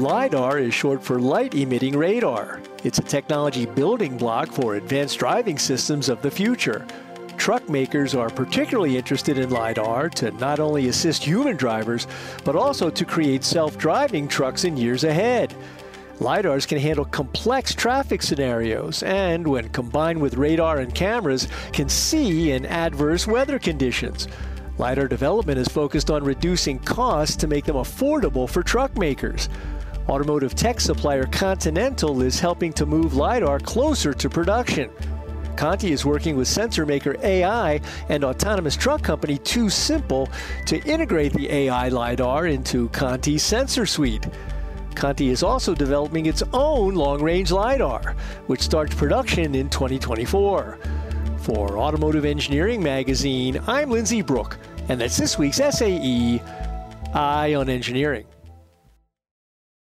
LiDAR is short for light emitting radar. It's a technology building block for advanced driving systems of the future. Truck makers are particularly interested in LiDAR to not only assist human drivers, but also to create self driving trucks in years ahead. LiDARs can handle complex traffic scenarios and, when combined with radar and cameras, can see in adverse weather conditions. LiDAR development is focused on reducing costs to make them affordable for truck makers. Automotive tech supplier Continental is helping to move LiDAR closer to production. Conti is working with sensor maker AEye and autonomous truck company TuSimple to integrate the AEye LiDAR into Conti's sensor suite. Conti is also developing its own long range LiDAR, which starts production in 2024. For Automotive Engineering Magazine, I'm Lindsay Brooke, and that's this week's SAE Eye on Engineering.